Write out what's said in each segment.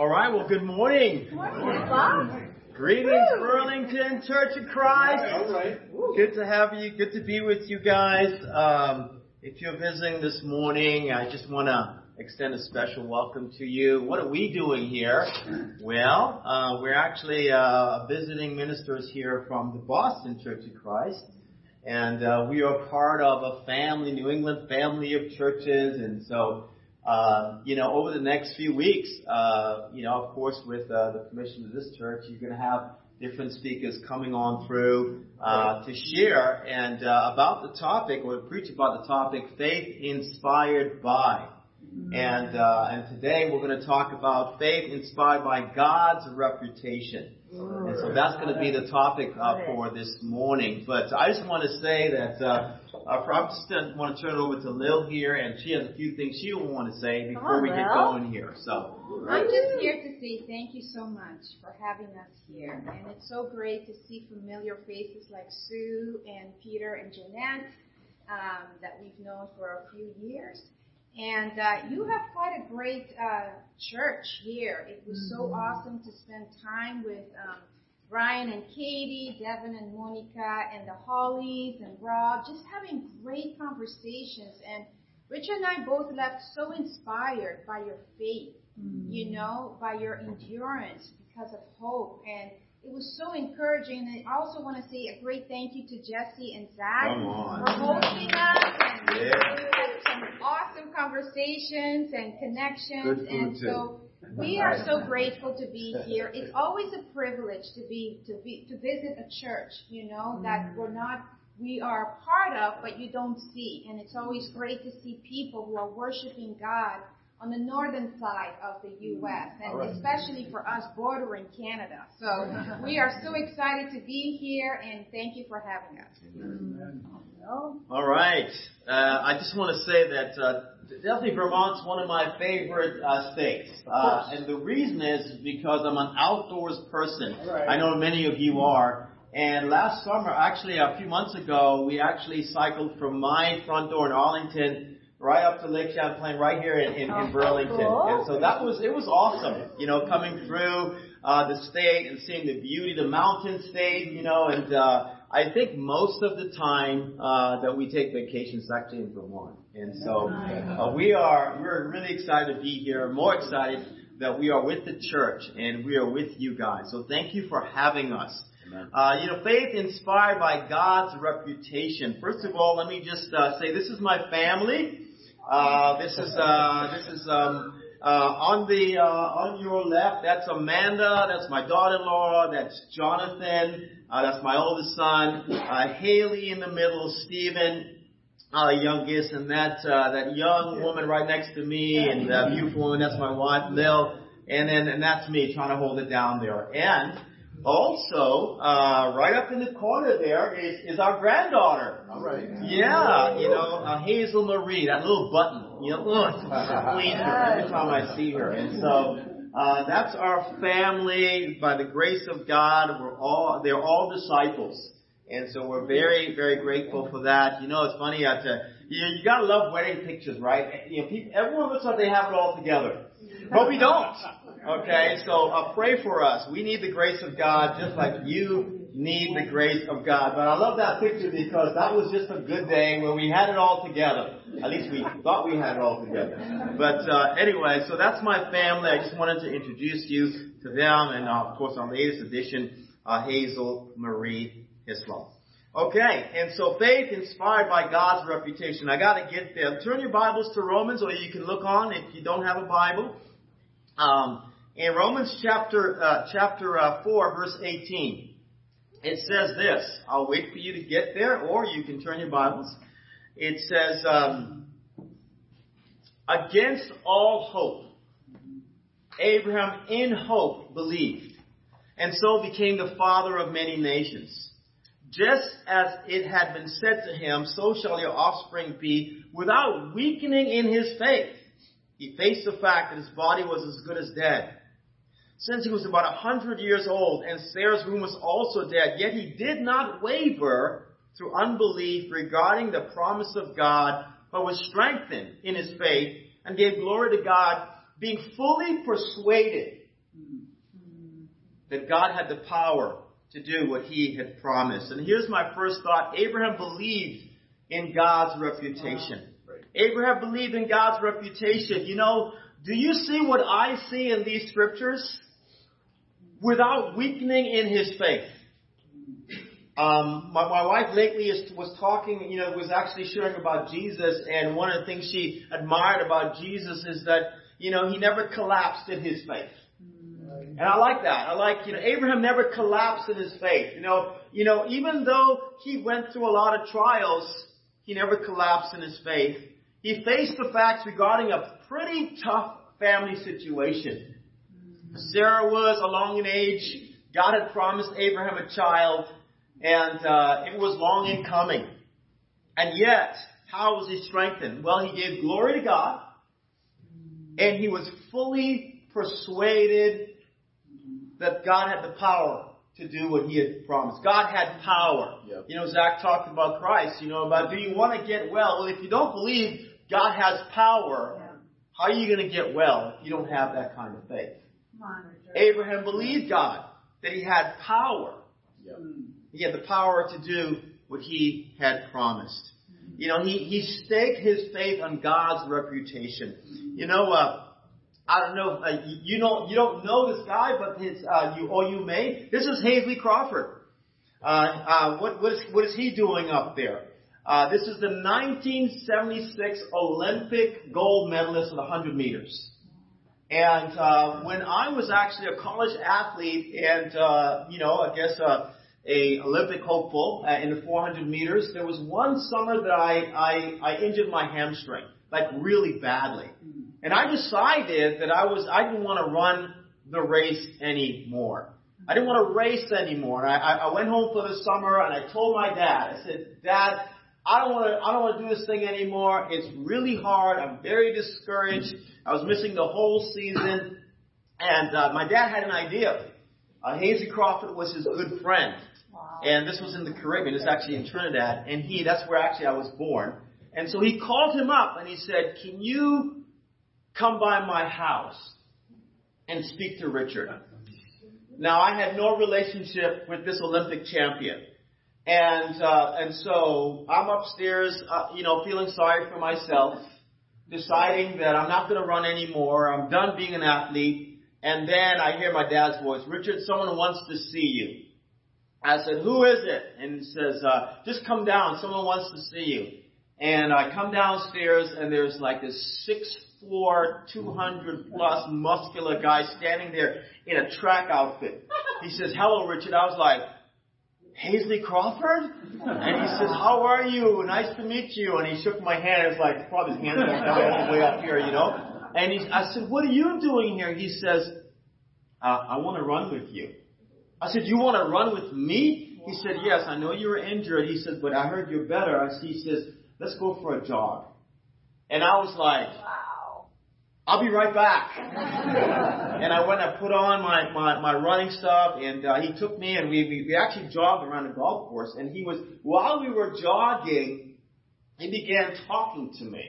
All right, well, good morning. Good morning, Greetings, Burlington Church of Christ. All right. Good to have you. Good to be with you guys. Um, if you're visiting this morning, I just want to extend a special welcome to you. What are we doing here? Well, uh, we're actually uh, visiting ministers here from the Boston Church of Christ. And uh, we are part of a family, New England family of churches. And so uh, you know, over the next few weeks, uh, you know, of course, with uh, the permission of this church, you're going to have different speakers coming on through uh, to share and uh, about the topic or preach about the topic, faith inspired by. And uh, and today we're going to talk about faith inspired by God's reputation. And so that's going to be the topic uh, for this morning. But I just want to say that uh, I probably just want to turn it over to Lil here, and she has a few things she will want to say before on, we get Lil. going here. So I'm just here to say thank you so much for having us here. And it's so great to see familiar faces like Sue and Peter and Jeanette um, that we've known for a few years. And uh, you have quite a great uh, church here. It was so awesome to spend time with um, Brian and Katie, Devin and Monica, and the Hollies and Rob, just having great conversations. And Richard and I both left so inspired by your faith, mm. you know, by your endurance because of hope. And it was so encouraging. And I also want to say a great thank you to Jesse and Zach for hosting us. And Yeah. we had some awesome conversations and connections. Good food, and too. so we are so grateful to be here. It's always a privilege to be to be to visit a church, you know, that mm-hmm. we're not we are a part of, but you don't see. And it's always great to see people who are worshiping God on the northern side of the mm-hmm. U.S. and especially for us bordering Canada. So we are so excited to be here, and thank you for having us. All right. Uh, I just want to say that uh, definitely Vermont's one of my favorite uh, states, uh, and the reason is because I'm an outdoors person. right. I know many of you are. And last summer, actually a few months ago, we actually cycled from my front door in Arlington right up to Lake Champlain, right here in, in, in Burlington. cool. And so that was it was awesome, you know, coming through uh, the state and seeing the beauty, the mountain state, you know, and uh, I think most of the time uh, that we take vacations is actually in Vermont. And so uh, we are we're really excited to be here, more excited that we are with the church and we are with you guys. So thank you for having us. Uh, you know, faith inspired by God's reputation. First of all, let me just uh, say this is my family. Uh, this is uh, this is um, uh, on the uh, on your left. That's Amanda. That's my daughter-in-law. That's Jonathan. Uh, that's my oldest son. Uh, Haley in the middle. Stephen. Uh, youngest, and that uh, that young woman right next to me, and that beautiful woman, that's my wife, Lil, and then and that's me trying to hold it down there. And also, uh, right up in the corner there is, is our granddaughter. All right. Yeah, you know, uh, Hazel Marie, that little button. You know, ugh, it's her every time I see her. And so, uh, that's our family. By the grace of God, we're all, they're all disciples. And so we're very, very grateful for that. You know, it's funny, uh, to, you, you gotta love wedding pictures, right? You know, people, everyone looks like they have it all together. But we don't. Okay, so uh, pray for us. We need the grace of God just like you need the grace of God. But I love that picture because that was just a good day where we had it all together. At least we thought we had it all together. But uh, anyway, so that's my family. I just wanted to introduce you to them and uh, of course our latest addition, uh, Hazel Marie Hislop. Okay, and so faith inspired by God's reputation. I gotta get there. Turn your Bibles to Romans or you can look on if you don't have a Bible. Um, in Romans chapter uh, chapter uh, four, verse eighteen, it says this. I'll wait for you to get there, or you can turn your Bibles. It says, um, "Against all hope, Abraham in hope believed, and so became the father of many nations." Just as it had been said to him, so shall your offspring be, without weakening in his faith. He faced the fact that his body was as good as dead. Since he was about a hundred years old, and Sarah's womb was also dead, yet he did not waver through unbelief regarding the promise of God, but was strengthened in his faith and gave glory to God, being fully persuaded that God had the power to do what he had promised. And here's my first thought. Abraham believed in God's reputation. Abraham believed in God's reputation. You know, do you see what I see in these scriptures? Without weakening in his faith. Um, my, my wife lately is, was talking, you know, was actually sharing about Jesus, and one of the things she admired about Jesus is that, you know, he never collapsed in his faith. And I like that. I like, you know, Abraham never collapsed in his faith. You know, you know, even though he went through a lot of trials, he never collapsed in his faith. He faced the facts regarding a pretty tough family situation. Sarah was along in age. God had promised Abraham a child, and uh, it was long in coming. And yet, how was he strengthened? Well, he gave glory to God, and he was fully persuaded that God had the power to do what he had promised. God had power. Yep. You know, Zach talked about Christ, you know, about do you want to get well? Well, if you don't believe God has power, yeah. how are you going to get well if you don't have that kind of faith? Abraham believed God, that he had power. Yep. He had the power to do what he had promised. You know, he, he staked his faith on God's reputation. You know, uh, I don't know, uh, you know, you don't know this guy, but his, uh, you, or you may. This is Hasely Crawford. Uh, uh, what, what is, what is he doing up there? Uh, this is the 1976 Olympic gold medalist of the 100 meters. And uh, when I was actually a college athlete, and uh, you know, I guess uh, a Olympic hopeful uh, in the 400 meters, there was one summer that I, I I injured my hamstring like really badly. And I decided that I was, I didn't want to run the race anymore. I didn't want to race anymore. And I, I went home for the summer and I told my dad, I said, Dad, I don't want to, I don't want to do this thing anymore. It's really hard. I'm very discouraged. I was missing the whole season. And uh, my dad had an idea. Uh, Hasely Crawford was his good friend. Wow. And this was in the Caribbean. It's actually in Trinidad. And he, that's where actually I was born. And so he called him up and he said, Can you come by my house and speak to Richard. Now, I had no relationship with this Olympic champion. And, uh, and so I'm upstairs, uh, you know, feeling sorry for myself, deciding that I'm not going to run anymore. I'm done being an athlete. And then I hear my dad's voice, Richard, someone wants to see you. I said, who is it? And he says, uh, just come down. Someone wants to see you. And I come downstairs and there's like this six four, 200 plus muscular guy standing there in a track outfit. He says, hello, Richard. I was like, Hasely Crawford? And he says, how are you? Nice to meet you. And he shook my hand. It's like, probably his hands all the way up here, you know? And he, I said, what are you doing here? He says, uh, I want to run with you. I said, you want to run with me? He said, yes, I know you were injured. He said, but I heard you're better. He says, let's go for a jog. And I was like, I'll be right back. and I went and put on my, my, my running stuff and uh, he took me and we, we, we actually jogged around the golf course and he was, while we were jogging, he began talking to me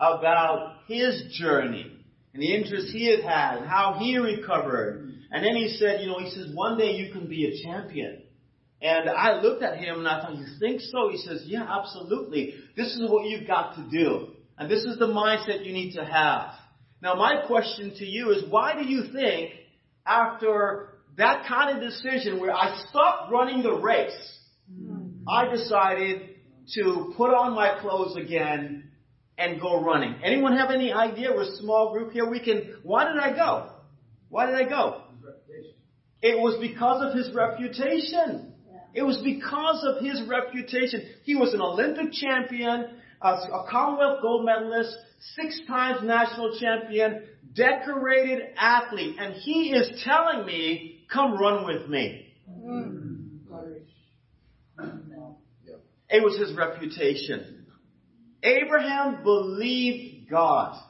about his journey and the interest he had had and how he recovered. And then he said, you know, he says, one day you can be a champion. And I looked at him and I thought, you think so? He says, yeah, absolutely. This is what you've got to do. And this is the mindset you need to have. Now, my question to you is why do you think after that kind of decision where I stopped running the race, I decided to put on my clothes again and go running? Anyone have any idea? We're a small group here. We can, why did I go? Why did I go? It was because of his reputation. It was because of his reputation. He was an Olympic champion, a Commonwealth gold medalist, six times national champion, decorated athlete, and he is telling me, come run with me. Mm. It was his reputation. Abraham believed God.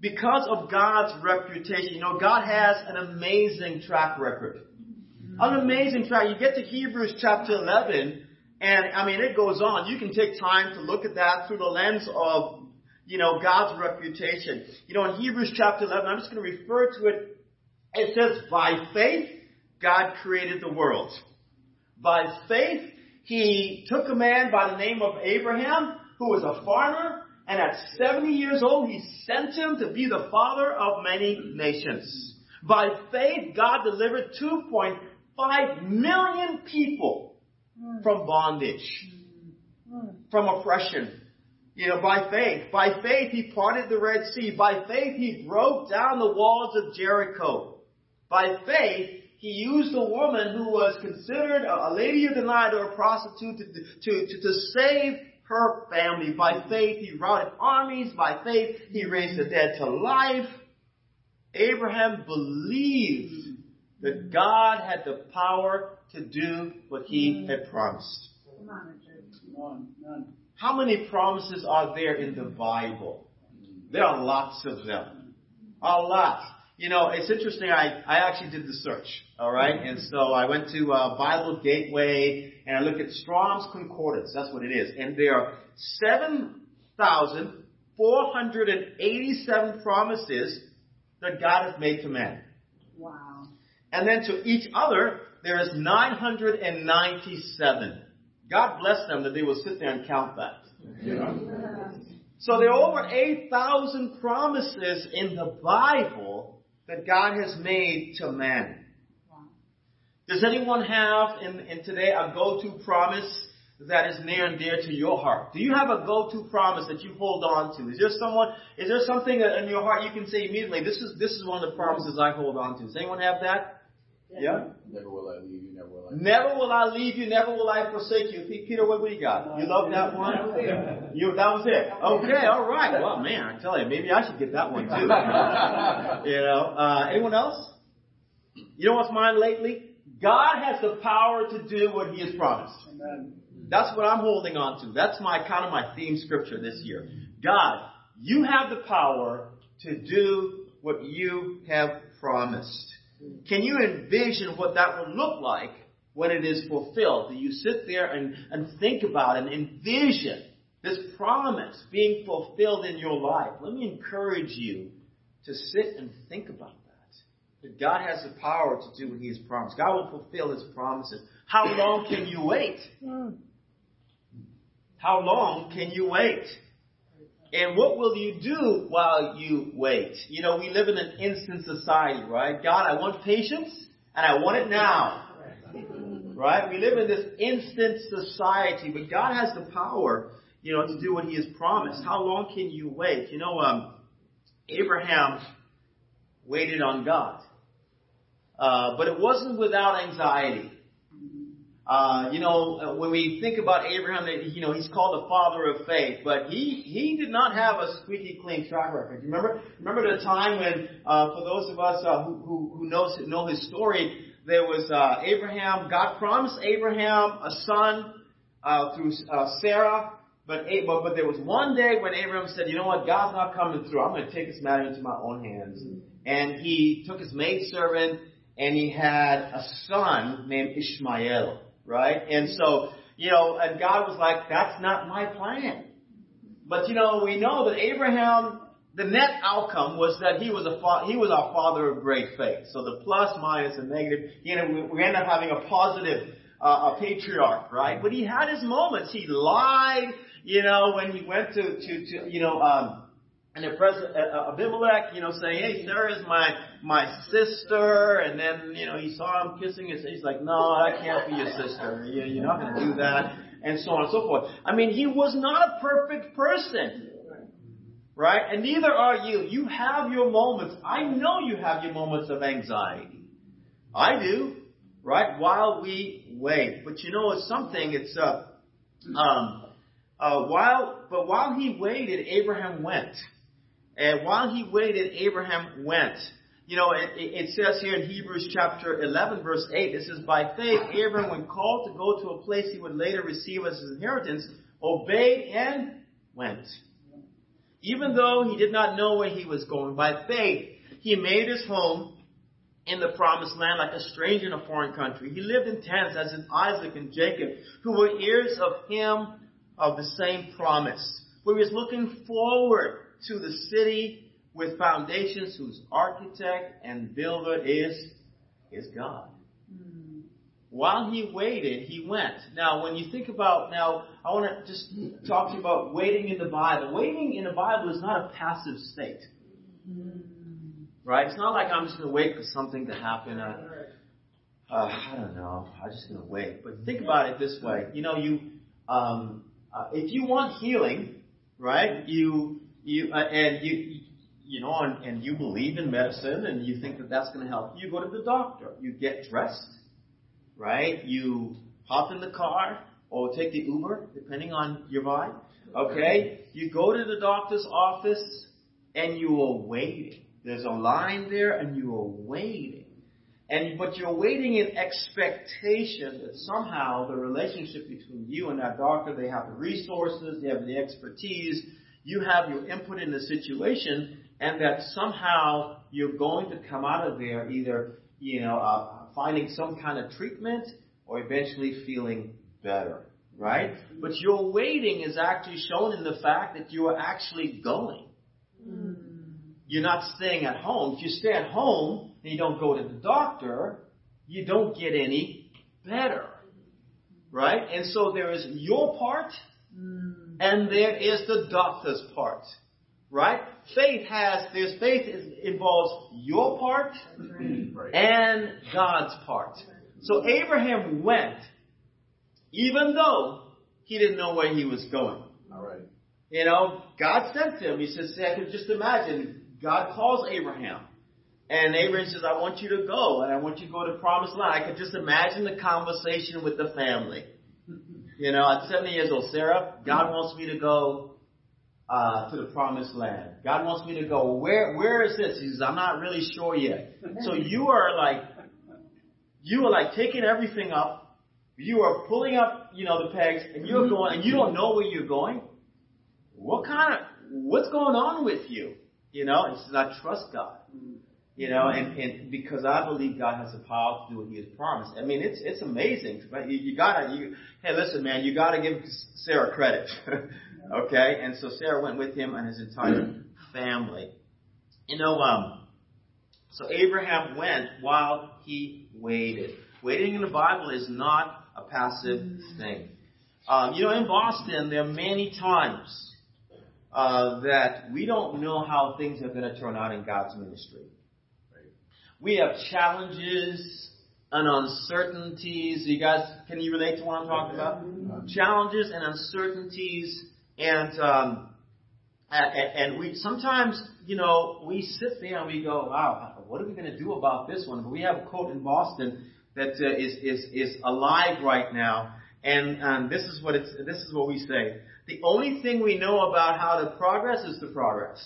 Because of God's reputation, you know, God has an amazing track record. An amazing track. You get to Hebrews chapter 11, and I mean, it goes on. You can take time to look at that through the lens of you know, God's reputation. You know, in Hebrews chapter 11, I'm just going to refer to it It says, by faith, God created the world. By faith, he took a man by the name of Abraham, who was a farmer, and at 70 years old, he sent him to be the father of many nations. By faith, God delivered 2.5 million people hmm. from bondage, hmm. from oppression. You know, by faith. By faith, he parted the Red Sea. By faith, he broke down the walls of Jericho. By faith, he used a woman who was considered a lady of the night or a prostitute to, to, to, to save her family. By faith, he routed armies. By faith, he raised the dead to life. Abraham believed that God had the power to do what he had promised. How many promises are there in the Bible? There are lots of them. A lot. You know, it's interesting. I, I actually did the search. All right. And so I went to uh, Bible Gateway and I looked at Strong's Concordance. That's what it is. And there are 7,487 promises that God has made to man. Wow. And then to each other, there is 997. God bless them that they will sit there and count that. So there are over 8,000 promises in the Bible that God has made to man. Does anyone have in, in today a go-to promise that is near and dear to your heart? Do you have a go-to promise that you hold on to? Is there someone, is there something in your heart you can say immediately, this is, this is one of the promises I hold on to? Does anyone have that? Yeah? Never will I leave you, never will I. Never will I leave you, never will I forsake you. Peter, what, what do you got? You love that one? You, that was it. Okay, all right. Well, man, I tell you, maybe I should get that one too. you know, uh, anyone else? You know what's mine lately? God has the power to do what He has promised. Amen. That's what I'm holding on to. That's my kind of my theme scripture this year. God, you have the power to do what you have promised. Can you envision what that will look like when it is fulfilled? Do you sit there and, and think about and envision this promise being fulfilled in your life? Let me encourage you to sit and think about that. That God has the power to do what He has promised. God will fulfill His promises. How long can you wait? Hmm. How long can you wait? And what will you do while you wait? You know, we live in an instant society, right? God, I want patience and I want it now. Right? We live in this instant society, but God has the power, you know, to do what He has promised. How long can you wait? You know, um, Abraham waited on God. Uh, but it wasn't without anxiety. Uh, you know, when we think about Abraham, you know, he's called the father of faith, but he, he did not have a squeaky clean track record. Remember, remember the time when, uh, for those of us uh, who, who, who knows, know his story, there was uh, Abraham, God promised Abraham a son uh, through uh, Sarah, but, but but there was one day when Abraham said, you know what, God's not coming through. I'm going to take this matter into my own hands. And he took his maidservant and he had a son named Ishmael right? And so, you know, and God was like, that's not my plan. But you know, we know that Abraham, the net outcome was that he was a fa- he was our father of great faith. So the plus, minus, and negative, you know, we, we end up having a positive uh, a patriarch, right? But he had his moments. He lied, you know, when he went to to, to you know. um and the president Abimelech, you know, saying, "Hey, Sarah is my my sister," and then you know he saw him kissing his. He's like, "No, that can't be your sister. You, you're not going to do that," and so on and so forth. I mean, he was not a perfect person, right? And neither are you. You have your moments. I know you have your moments of anxiety. I do, right? While we wait, but you know, it's something. It's uh, um, uh, while but while he waited, Abraham went. And while he waited, Abraham went. You know, it, it, says here in Hebrews chapter 11 verse 8, it says, By faith, Abraham, when called to go to a place he would later receive as his inheritance, obeyed and went. Even though he did not know where he was going, by faith, he made his home in the promised land like a stranger in a foreign country. He lived in tents as in Isaac and Jacob, who were heirs of him of the same promise. For he was looking forward to the city with foundations whose architect and builder is, is God. While he waited, he went. Now, when you think about, now, I want to just talk to you about waiting in the Bible. Waiting in the Bible is not a passive state. Right? It's not like I'm just going to wait for something to happen. Uh, uh, I don't know. I'm just going to wait. But think about it this way. You know, you, um, uh, if you want healing, right? You, you, uh, and you, you know, and, and you believe in medicine and you think that that's going to help. You go to the doctor. You get dressed right? You hop in the car or take the Uber, depending on your vibe. Okay? You go to the doctor's office and you are waiting. There's a line there and you are waiting. And, but you're waiting in expectation that somehow the relationship between you and that doctor, they have the resources, they have the expertise, you have your input in the situation, and that somehow you're going to come out of there either, you know, uh, finding some kind of treatment or eventually feeling better, right? But your waiting is actually shown in the fact that you are actually going. Mm. You're not staying at home. If you stay at home and you don't go to the doctor, you don't get any better. Right? And so there is your part mm. And there is the doctor's part. Right? Faith has, there's faith is, involves your part and God's part. So Abraham went, even though he didn't know where he was going. All right. You know, God sent him. He says, See, I can just imagine, God calls Abraham. And Abraham says, I want you to go, and I want you to go to promised land. I could just imagine the conversation with the family. You know, at 70 years old, Sarah, God wants me to go uh, to the promised land. God wants me to go. Where where is this? He says, I'm not really sure yet. So you are like you are like taking everything up. You are pulling up, you know, the pegs, and you're going, and you don't know where you're going. What kind of what's going on with you? You know, he says, I trust God. You know, and, and because I believe God has the power to do what He has promised. I mean, it's it's amazing. You, you gotta, you, hey, listen, man, you gotta give Sarah credit. Okay, and so Sarah went with him and his entire family. You know, um, so Abraham went while he waited. Waiting in the Bible is not a passive thing. Um, you know, in Boston, there are many times uh, that we don't know how things are going to turn out in God's ministry. We have challenges and uncertainties. You guys, can you relate to what I'm talking about? Challenges and uncertainties and, um, and, we sometimes, you know, we sit there and we go, wow, what are we going to do about this one? But we have a quote in Boston that uh, is is is alive right now, and um, this is what it's this is what we say. The only thing we know about how to progress is to progress.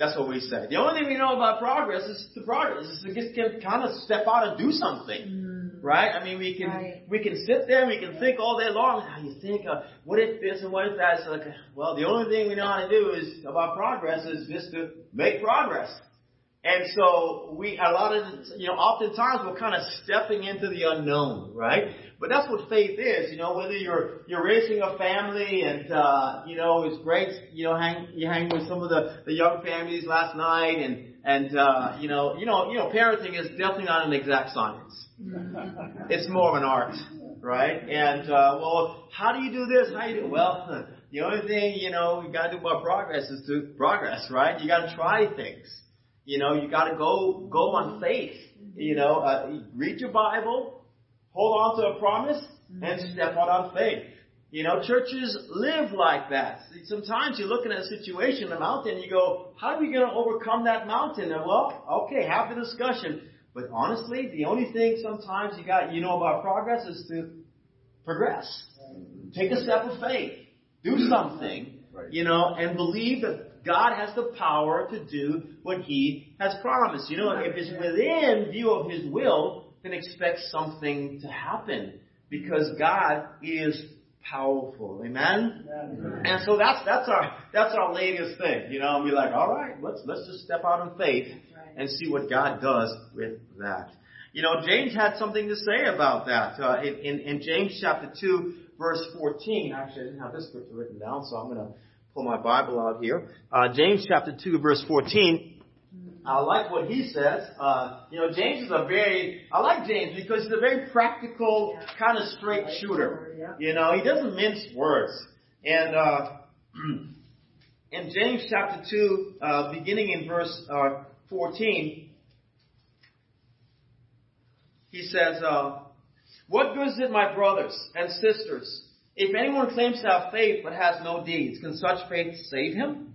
That's what we say. The only thing we know about progress is to progress. Is just kind of step out and do something. Right? I mean, we can right. we can sit there and we can think all day long. How you think? Uh, what if this and what if that? It's like, well, the only thing we know how to do is about progress is just to make progress. And so we a lot of you know oftentimes we're kind of stepping into the unknown, right? But that's what faith is, you know. Whether you're you're raising a family and uh, you know it's great, you know, hang you hang with some of the the young families last night and and uh, you know, you know, you know, parenting is definitely not an exact science. It's more of an art, right? And uh, well, how do you do this? How do you do? Well, the only thing you know you got to do about progress is to progress, right? You got to try things. You know, you got to go go on faith. You know, uh, read your Bible, hold on to a promise, and mm-hmm. step out on faith. You know, churches live like that. Sometimes you're looking at a situation, a mountain, you go, how are we going to overcome that mountain? And well, okay, have the discussion. But honestly, the only thing sometimes you got, you know about progress is to progress. Take a step of faith. Do mm-hmm. something, you know, and believe that God has the power to do what He has promised. You know, if it's within view of His will, then expect something to happen because God is powerful. Amen? Amen? And so that's that's our that's our latest thing. You know, and we're like, all right, let's let's just step out in faith and see what God does with that. You know, James had something to say about that. Uh, in, in, in James chapter 2, verse 14, actually I didn't have this scripture written down, so I'm going to pull my Bible out here. Uh, James chapter 2 verse 14. I like what he says. Uh, you know, James is a very, I like James because he's a very practical, kind of straight shooter. You know, he doesn't mince words. And, uh, in James chapter 2, uh, beginning in verse, uh, 14, he says, uh, what good is it, my brothers and sisters, if anyone claims to have faith but has no deeds, can such faith save him?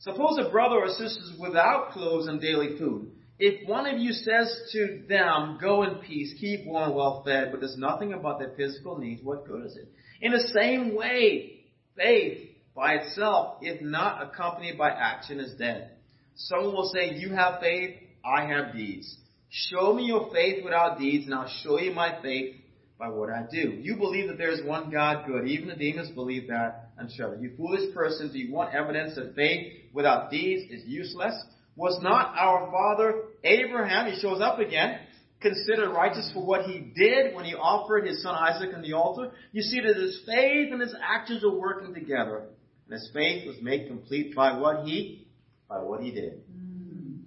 Suppose a brother or sister is without clothes and daily food. If one of you says to them, go in peace, keep warm, well fed, but does nothing about their physical needs, what good is it? In the same way, faith by itself, if not accompanied by action, is dead. Someone will say, you have faith, I have deeds. Show me your faith without deeds, and I'll show you my faith by what I do. You believe that there is one God good. Even the demons believe that and. You foolish person, do you want evidence that faith without deeds is useless? Was not our father Abraham, he shows up again, considered righteous for what he did when he offered his son Isaac on the altar? You see that his faith and his actions are working together. And his faith was made complete by what he, by what he did. Mm.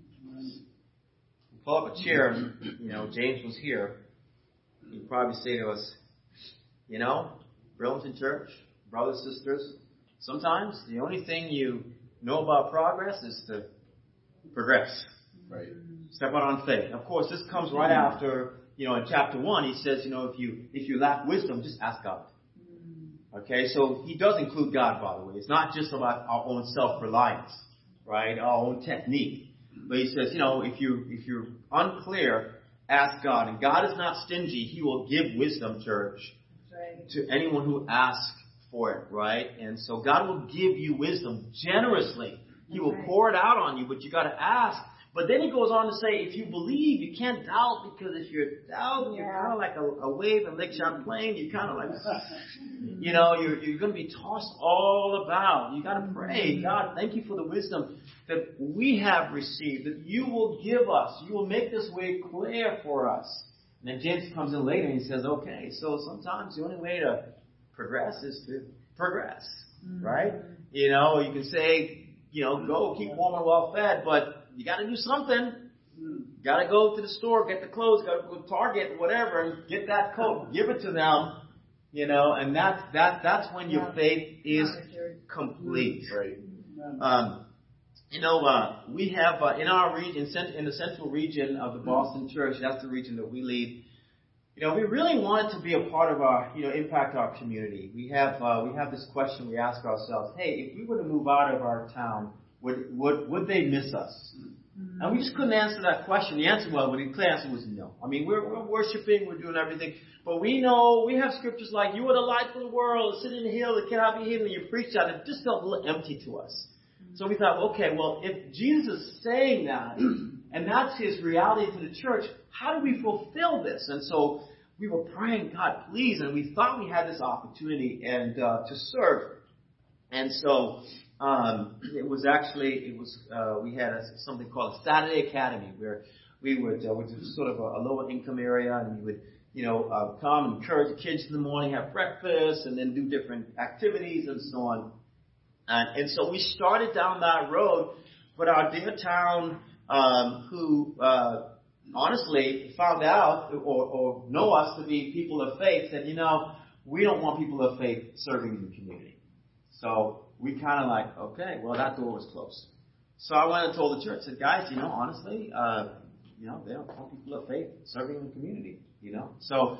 Pull up a chair. You know, James was here you'd probably say to us, you know, Burlington Church, brothers, sisters, sometimes the only thing you know about progress is to progress. Right. Step out on faith. Of course, this comes right mm-hmm. after, you know, in chapter one, he says, you know, if you, if you lack wisdom, just ask God. Mm-hmm. Okay, so he does include God, by the way. It's not just about our own self-reliance, right? Our own technique. But he says, you know, if you, if you're unclear, ask God. And God is not stingy. He will give wisdom, church, right. to anyone who asks for it, right? And so God will give you wisdom generously. He will pour it out on you, but you gotta ask. But then he goes on to say, if you believe, you can't doubt because if you're doubting, you're kind of like a, a wave in Lake Champlain. You're kind of like, you know, you're, you're going to be tossed all about. You got to mm-hmm. pray, God, thank you for the wisdom that we have received, that you will give us. You will make this way clear for us. And then James comes in later and he says, okay, so sometimes the only way to progress is to progress, mm-hmm. right? You know, you can say, you know, go keep warm and well fed, but you got to do something. Got to go to the store, get the clothes, got to go to Target, whatever, and get that coat. Give it to them, you know, and that's that that's when your faith is complete. Right. Um, you know, uh, we have uh, in our region, in the central region of the Boston Church, that's the region that we lead. You know, we really want to be a part of our, you know, impact our community. We have uh, we have this question we ask ourselves: Hey, if we were to move out of our town, would, would, would they miss us? Mm-hmm. And we just couldn't answer that question. The answer was, well, the clear answer was no. I mean, we're, we're worshiping, we're doing everything, but we know, we have scriptures like, you are the light of the world, sit in the hill that cannot be hidden, and you preach that, it just felt a little empty to us. So we thought, okay, well, if Jesus is saying that, and that's his reality to the church, how do we fulfill this? And so we were praying, God, please, and we thought we had this opportunity and uh, to serve. And so um, it was actually it was uh, we had a, something called a Saturday Academy where we would uh, which was sort of a, a lower income area and we would you know uh, come and encourage the kids in the morning, have breakfast, and then do different activities and so on. And, and so we started down that road, but our dear town um, who uh, honestly found out or, or know us to be people of faith said, you know, we don't want people of faith serving in the community. So we kind of like, okay, well that door was closed. So I went and told the church, said, guys, you know, honestly, uh, you know, they don't want people of faith serving in the community, you know. So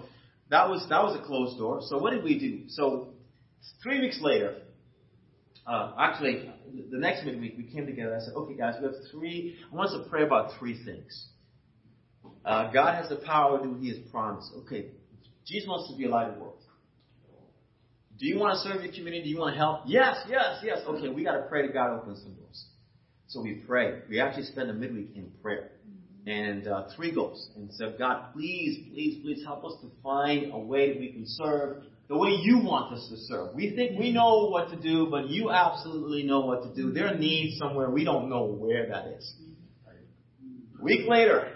that was that was a closed door. So what did we do? So three weeks later, uh, actually, the next midweek we came together. I said, okay, guys, we have three. I want us to pray about three things. Uh, God has the power to do what He has promised. Okay, Jesus wants to be a light of the world. Do you want to serve your community? Do you want to help? Yes, yes, yes. Okay, we got to pray to God open some doors. So we pray. We actually spend a midweek in prayer. And uh, three goals. And said, God, please, please, please help us to find a way that we can serve the way you want us to serve. We think we know what to do, but you absolutely know what to do. There are needs somewhere. We don't know where that is. A week later,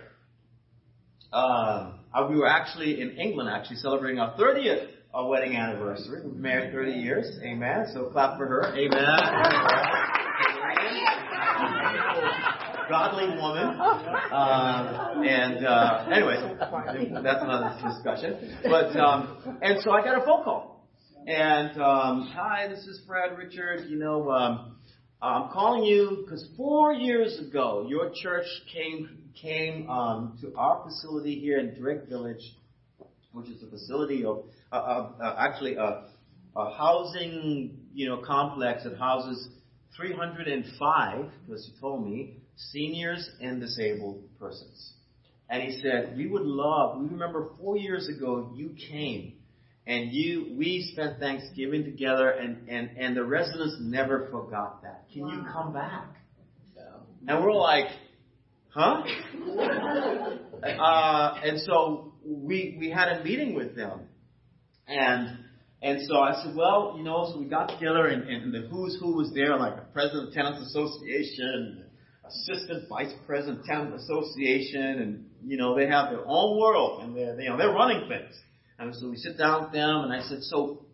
um, we were actually in England, actually celebrating our 30th our wedding anniversary. We've married 30 years. Amen. So clap for her. Amen. Godly woman. Uh, and uh, anyway, that's another discussion. But um, and so I got a phone call, and um, hi, this is Fred Richard. You know, um, I'm calling you because four years ago your church came came um, to our facility here in Drake Village, which is a facility of uh, uh, actually a, a housing you know complex that houses 305, because he told me, seniors and disabled persons. And he said, we would love, we remember four years ago you came and you, we spent Thanksgiving together and, and, and the residents never forgot that. Can you come back? And we're like, huh? uh, and so we, we had a meeting with them and and so I said, well, you know, so we got together and, and the who's who was there, like the president of Tenants Association, assistant vice president Tenant Association, and you know they have their own world and they're you know they're running things. And so we sit down with them, and I said, so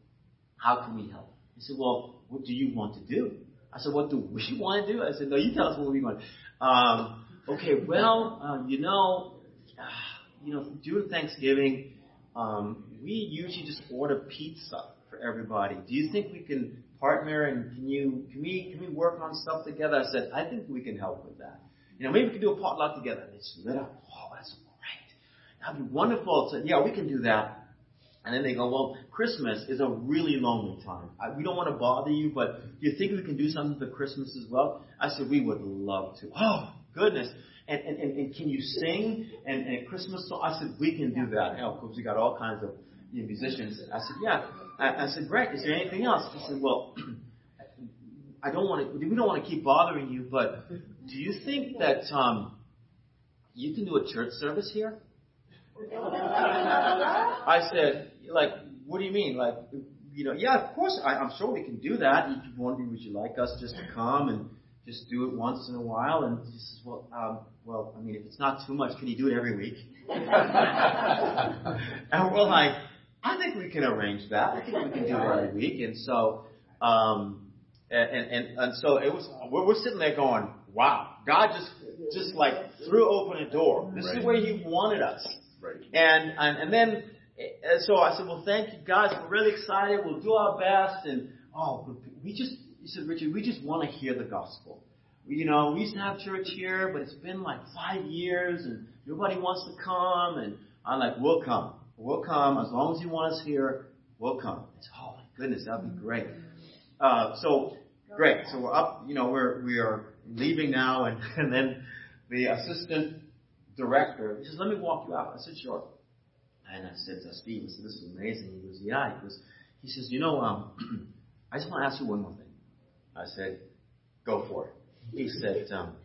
how can we help? He said, well, what do you want to do? I said, what do we want to do? I said, no, you tell us what we want. Um, okay, well, uh, you know, uh, you know, during Thanksgiving um, we usually just order pizza for everybody. Do you think we can partner and can you can we can we work on stuff together? I said, I think we can help with that. You know, maybe we can do a potluck together. And they just lit up. Oh, that's great. That'd be wonderful. So yeah, we can do that. And then they go, well, Christmas is a really lonely time. I, we don't want to bother you, but do you think we can do something for Christmas as well? I said, we would love to. Oh, goodness and, and, and, and can you sing and, and Christmas song? I said, we can do that. Of course, we got all kinds of you know, musicians. I said, yeah. I, I said, great. Is there anything else? He said, well, I don't want to, we don't want to keep bothering you, but do you think that um, you can do a church service here? I said, like, what do you mean? Like, you know, yeah, of course, I, I'm sure we can do that. If you want, would you like us just to come and just do it once in a while? And he says, well, um, well, I mean, if it's not too much, can you do it every week? and we're like, I think we can arrange that. I think we can do it every week. And so, um, and, and, and so it was, we're, we're sitting there going, wow, God just, just like threw open a door. This right. is where He wanted us. Right. And, and, and then, and so I said, well, thank you guys. We're really excited. We'll do our best. And, oh, we just, said, Richard, we just want to hear the gospel you know, we used to have church here, but it's been like five years and nobody wants to come. And I'm like, we'll come. We'll come. As long as you want us here, we'll come. It's, oh my goodness, that'd be great. Uh, so, great. So we're up, you know, we're, we are leaving now. And, and then the assistant director, he says, let me walk you out. I said, sure. And I said to Steve, I said, this is amazing. He goes, yeah. He goes, he says, you know, um, I just want to ask you one more thing. I said, go for it. He said, um,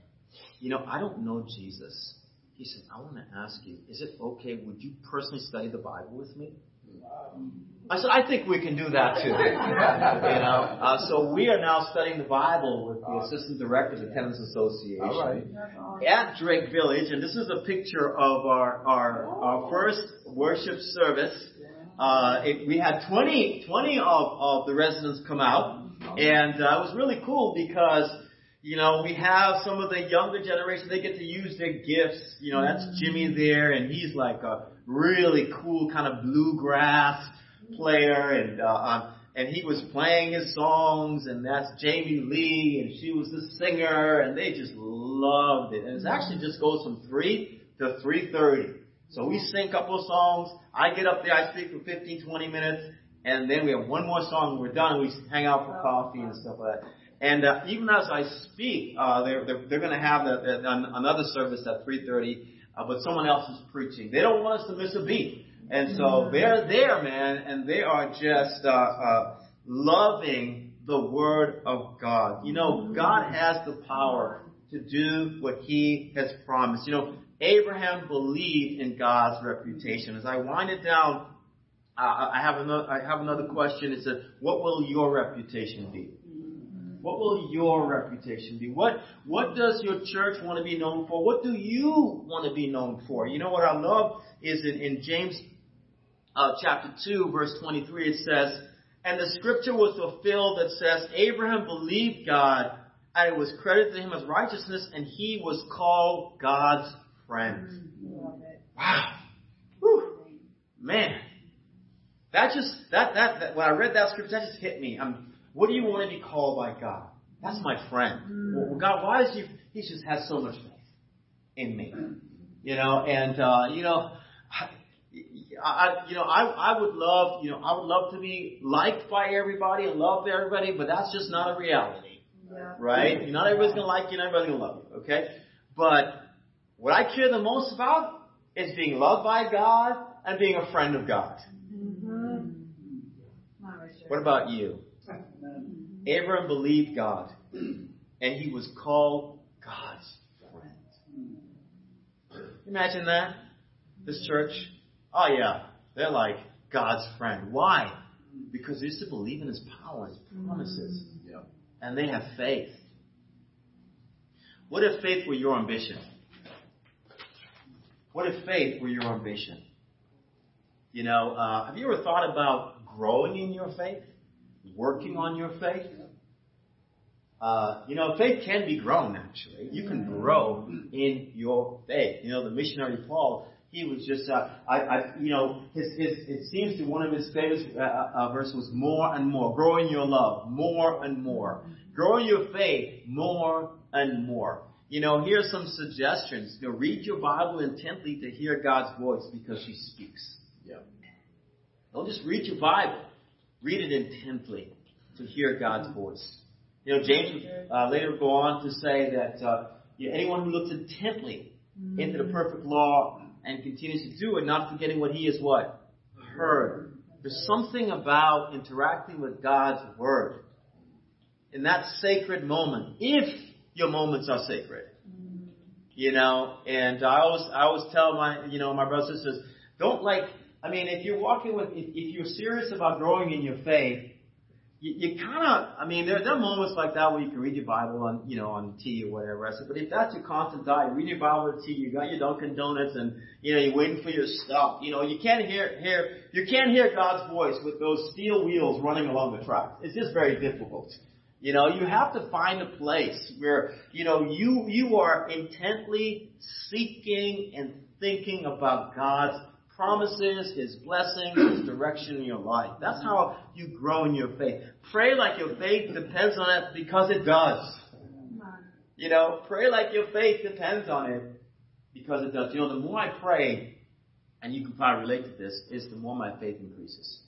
You know, I don't know Jesus. He said, I want to ask you, is it okay? Would you personally study the Bible with me? I said, I think we can do that too. you know, uh, so we are now studying the Bible with the assistant director of the Tenants Association at Drake Village, and this is a picture of our our, our first worship service. Uh, it, we had 20, 20 of, of the residents come out, and uh, it was really cool because you know, we have some of the younger generation, they get to use their gifts. You know, that's Jimmy there, and he's like a really cool kind of bluegrass player, and, uh, um, and he was playing his songs, and that's Jamie Lee, and she was the singer, and they just loved it. And it actually just goes from 3 to 3.30. So we sing a couple of songs, I get up there, I speak for 15, 20 minutes, and then we have one more song, we're done, we hang out for coffee and stuff like that. And uh, even as I speak, uh, they're, they're, they're going to have the, the, another service at 3.30, uh, but someone else is preaching. They don't want us to miss a beat. And so mm-hmm. they're there, man, and they are just uh, uh, loving the Word of God. You know, mm-hmm. God has the power to do what He has promised. You know, Abraham believed in God's reputation. As I wind it down, I have another I have another question. It's a, what will your reputation be? What will your reputation be? What, what does your church want to be known for? What do you want to be known for? You know what I love is in, in James uh, chapter 2, verse 23, it says, And the scripture was fulfilled that says, Abraham believed God, and it was credited to him as righteousness, and he was called God's friend. Wow. Whew. Man. That just, that, that, that, when I read that scripture, that just hit me. I'm, what do you want to be called by God? That's my friend. Well, God, why does he, he just has so much faith in me? You know, and, uh, you know, I, I, you know, I, I would love, you know, I would love to be liked by everybody and loved by everybody, but that's just not a reality. Yeah. Right? Not everybody's gonna like you, not everybody's gonna love you, okay? But what I care the most about is being loved by God and being a friend of God. What about you? Abraham believed God, and he was called God's friend. Imagine that? This church? Oh yeah, they're like God's friend. Why? Because they used to believe in His power, His promises, Yeah. and they have faith. What if faith were your ambition? What if faith were your ambition? You know, uh, have you ever thought about growing in your faith? Working on your faith? Uh, you know, faith can be grown, actually. You can grow in your faith. You know, the missionary Paul, he was just, uh, I, I, you know, his, his, it seems to one of his famous uh, uh, verses was more and more. Grow in your love, more and more. Grow in your faith, more and more. You know, here are some suggestions. You know, read your Bible intently to hear God's voice because He speaks. Yeah. Don't just read your Bible. Read it intently to hear God's voice. You know, James would uh, later go on to say that uh, you know, anyone who looks intently into the perfect law and continues to do it, not forgetting what he has what heard. There's something about interacting with God's word in that sacred moment, if your moments are sacred. You know, and I always I always tell my you know my brothers and sisters, don't like I mean if you're walking with if, if you're serious about growing in your faith, you, you kind of, I mean, there, there are moments like that where you can read your Bible on, you know, on T or whatever. I said, but if that's your constant diet, read your Bible on T, you got your Dunkin' Donuts, and you know, you're waiting for your stuff. You know, you can't hear, hear, you can't hear God's voice with those steel wheels running along the track. It's just very difficult. You know, you have to find a place where, you know, you, you are intently seeking and thinking about God's promises, His blessings, His direction in your life. That's how you grow in your faith. Pray like your faith depends on it because it does. You know, pray like your faith depends on it because it does. You know, the more I pray, and you can probably relate to this, is the more my faith increases.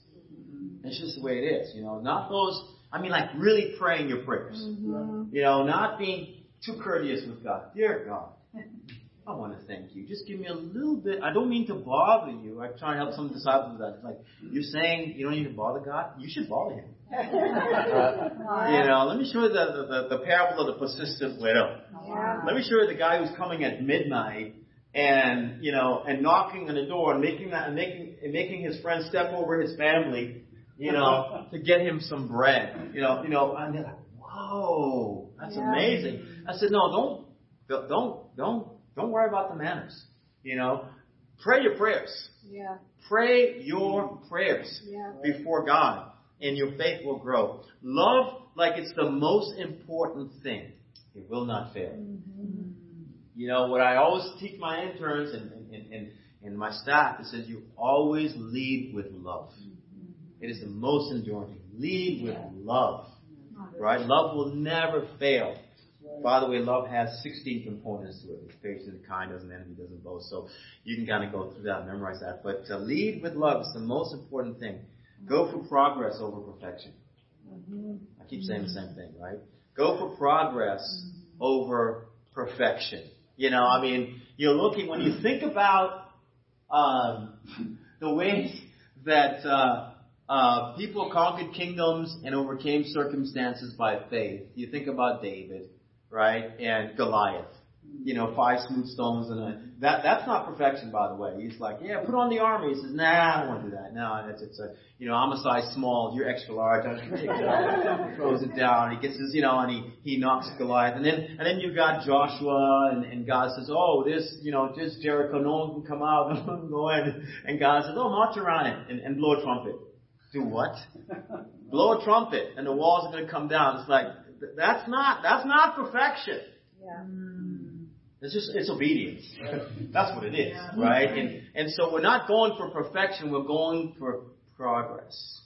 It's just the way it is. You know, not those, I mean, like really praying your prayers. Mm-hmm. You know, not being too courteous with God. Dear God, I want to thank you. Just give me a little bit. I don't mean to bother you. I try to help some disciples with that. It's like, you're saying you don't need to bother God? You should bother Him. You know, let me show you the, the, the parable of the persistent widow. Yeah. Let me show you the guy who's coming at midnight and, you know, and knocking on the door and making that, and making, and making his friend step over his family, you know, to get him some bread. You know, you know, and they're like, whoa, that's Yeah. amazing. I said, no, don't, don't, don't, don't worry about the manners. You know, pray your prayers. Yeah. Pray your prayers Yeah. before God, and your faith will grow. Love like it's the most important thing. It will not fail. You know, what I always teach my interns and, and, and, and my staff is that you always lead with love. It is the most enduring. Lead with love. Right? Love will never fail. By the way, love has 16 components to it. It's patient, kind, doesn't envy, doesn't boast. So you can kind of go through that, and memorize that. But to lead with love is the most important thing. Go for progress over perfection. I keep saying the same thing, right? Go for progress over perfection. You know, I mean, you're looking, when you think about um, the ways that uh, uh, people conquered kingdoms and overcame circumstances by faith, you think about David, right, and Goliath. you know, five smooth stones and a, that, that's not perfection, by the way. He's like, yeah, put on the armor. He says, nah, I don't want to do that. No, it's, it's a, you know, I'm a size small, you're extra large. I'm just take it out. throws it down. He gets his, you know, and he, he knocks Goliath. And then, and then you've got Joshua and, and God says, oh, this, you know, this Jericho, no one can come out, can go in. And God says, oh, march around it and, and blow a trumpet. Do what? blow a trumpet and the walls are going to come down. It's like, that's not, that's not perfection. Yeah. It's just, it's obedience. That's what it is, right? And, and so we're not going for perfection, we're going for progress.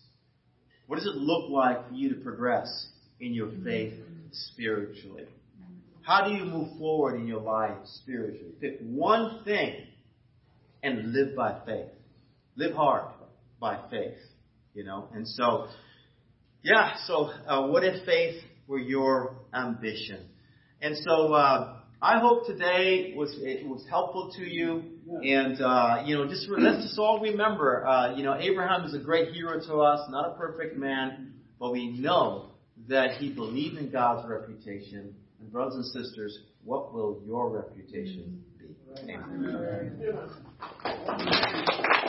What does it look like for you to progress in your faith spiritually? How do you move forward in your life spiritually? Pick one thing and live by faith. Live hard by faith, you know? And so, yeah, so uh, what if faith were your ambition? And so, uh, I hope today was it was helpful to you, and uh, you know, just let's just all remember, uh, you know, Abraham is a great hero to us, not a perfect man, but we know that he believed in God's reputation. And brothers and sisters, what will your reputation be? Amen.